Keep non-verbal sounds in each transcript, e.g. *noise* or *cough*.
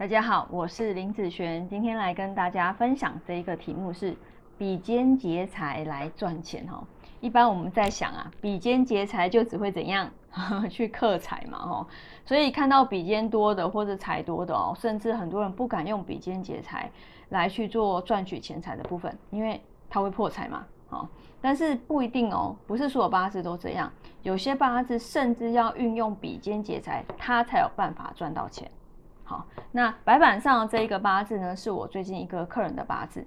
大家好，我是林子璇，今天来跟大家分享这一个题目是比肩劫财来赚钱哈。一般我们在想啊，比肩劫财就只会怎样 *laughs* 去克财嘛哈。所以看到比肩多的或者财多的哦，甚至很多人不敢用比肩劫财来去做赚取钱财的部分，因为它会破财嘛。好，但是不一定哦，不是所有八字都这样，有些八字甚至要运用比肩劫财，它才有办法赚到钱。好，那白板上这一个八字呢，是我最近一个客人的八字。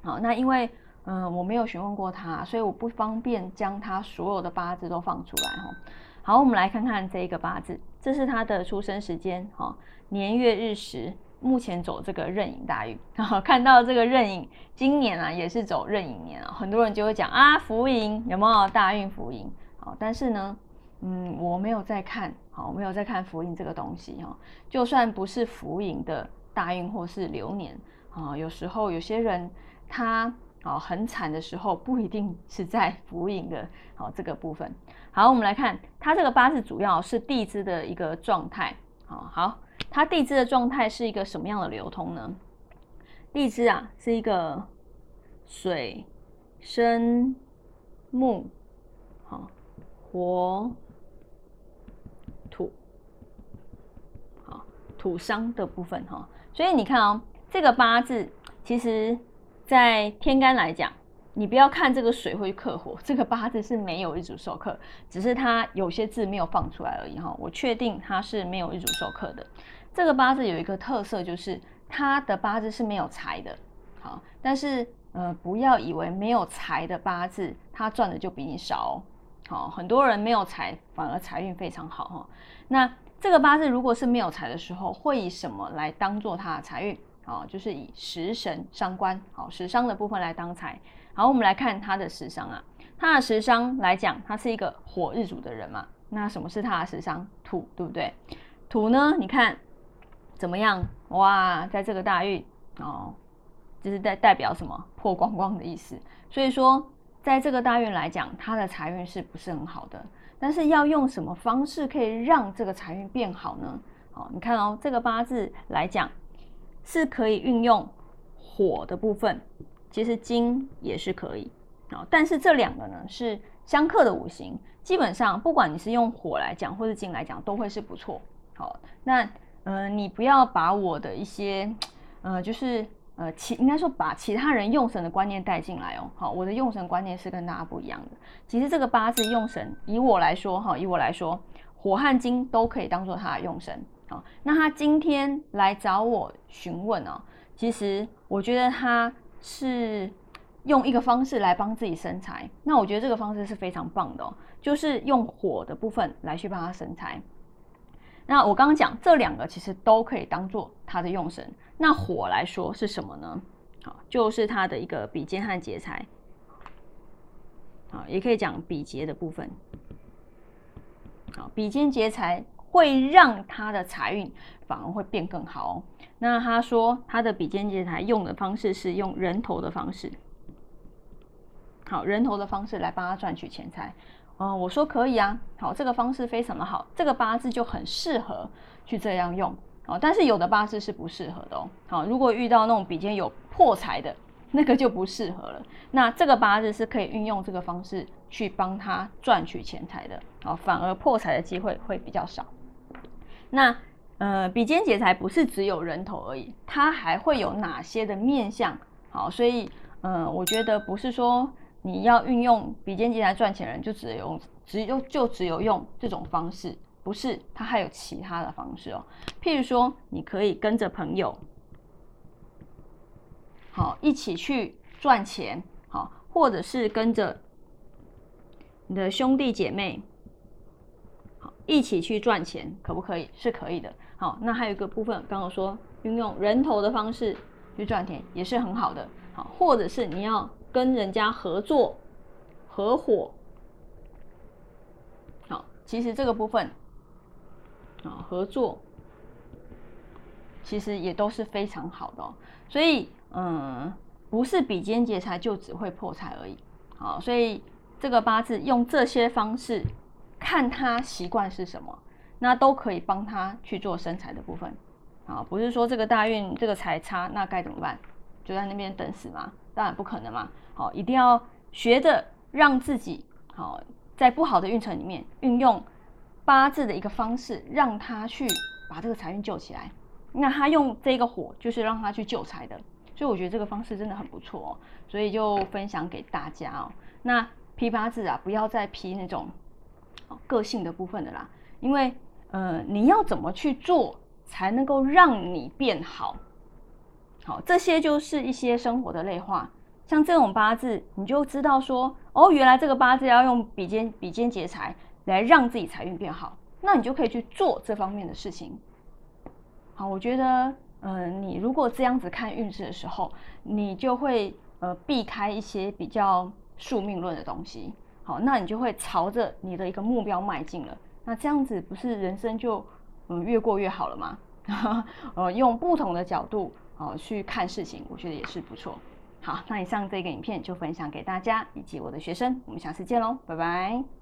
好，那因为嗯我没有询问过他，所以我不方便将他所有的八字都放出来哈。好，我们来看看这一个八字，这是他的出生时间哈，年月日时，目前走这个壬寅大运。*laughs* 好，看到这个壬寅，今年啊也是走壬寅年啊，很多人就会讲啊福寅有没有大运福寅？好，但是呢。嗯，我没有在看，好，我没有在看福音这个东西哈。就算不是福音的大运或是流年啊，有时候有些人他啊很惨的时候，不一定是在 *laughs* 福音的好这个部分。好，我们来看他这个八字主要是地支的一个状态。好，好，它地支的状态是一个什么样的流通呢？地支啊是一个水生木，好，火。土，好土伤的部分哈，所以你看哦，这个八字其实，在天干来讲，你不要看这个水会克火，这个八字是没有一主受克，只是它有些字没有放出来而已哈。我确定它是没有一主受克的。这个八字有一个特色，就是它的八字是没有财的，好，但是呃，不要以为没有财的八字，它赚的就比你少。好，很多人没有财，反而财运非常好哈。那这个八字如果是没有财的时候，会以什么来当做他的财运？好，就是以食神伤官，好食伤的部分来当财。好，我们来看他的食伤啊，他的食伤来讲，他是一个火日主的人嘛。那什么是他的食伤？土，对不对？土呢？你看怎么样？哇，在这个大运哦，就是在代表什么？破光光的意思。所以说。在这个大运来讲，他的财运是不是很好的？但是要用什么方式可以让这个财运变好呢？好，你看哦，这个八字来讲是可以运用火的部分，其实金也是可以啊。但是这两个呢是相克的五行，基本上不管你是用火来讲或是金来讲，都会是不错。好，那嗯，你不要把我的一些呃，就是。呃，其应该说把其他人用神的观念带进来哦。好，我的用神观念是跟大家不一样的。其实这个八字用神，以我来说哈，以我来说，火和金都可以当做他的用神。好，那他今天来找我询问哦，其实我觉得他是用一个方式来帮自己生财。那我觉得这个方式是非常棒的哦，就是用火的部分来去帮他生财。那我刚刚讲这两个其实都可以当做他的用神。那火来说是什么呢？好，就是它的一个比肩和劫财。好，也可以讲比劫的部分。好，比肩劫财会让他的财运反而会变更好哦。那他说他的比肩劫财用的方式是用人头的方式。好，人头的方式来帮他赚取钱财。嗯，我说可以啊。好，这个方式非常的好，这个八字就很适合去这样用。好，但是有的八字是不适合的哦。好，如果遇到那种比肩有破财的，那个就不适合了。那这个八字是可以运用这个方式去帮他赚取钱财的。好，反而破财的机会会比较少。那呃，比肩劫财不是只有人头而已，它还会有哪些的面相？好，所以嗯，我觉得不是说你要运用比肩劫财赚钱人就只有只有就只有用这种方式。不是，他还有其他的方式哦。譬如说，你可以跟着朋友，好一起去赚钱，好，或者是跟着你的兄弟姐妹，好一起去赚钱，可不可以？是可以的。好，那还有一个部分，刚刚说运用人头的方式去赚钱，也是很好的。好，或者是你要跟人家合作、合伙，好，其实这个部分。啊，合作其实也都是非常好的，所以嗯，不是比肩劫财就只会破财而已。好，所以这个八字用这些方式看他习惯是什么，那都可以帮他去做生财的部分。啊，不是说这个大运这个财差，那该怎么办？就在那边等死吗？当然不可能嘛。好，一定要学着让自己好，在不好的运程里面运用八字的一个方式，让他去把这个财运救起来。那他用这个火，就是让他去救财的。所以我觉得这个方式真的很不错哦，所以就分享给大家哦。那批八字啊，不要再批那种个性的部分的啦，因为呃，你要怎么去做才能够让你变好？好，这些就是一些生活的类化。像这种八字，你就知道说，哦，原来这个八字要用比肩比肩劫财来让自己财运变好，那你就可以去做这方面的事情。好，我觉得，嗯，你如果这样子看运势的时候，你就会呃避开一些比较宿命论的东西。好，那你就会朝着你的一个目标迈进了。那这样子不是人生就嗯越过越好了吗？*laughs* 呃，用不同的角度哦去看事情，我觉得也是不错。好，那以上这个影片就分享给大家以及我的学生，我们下次见喽，拜拜。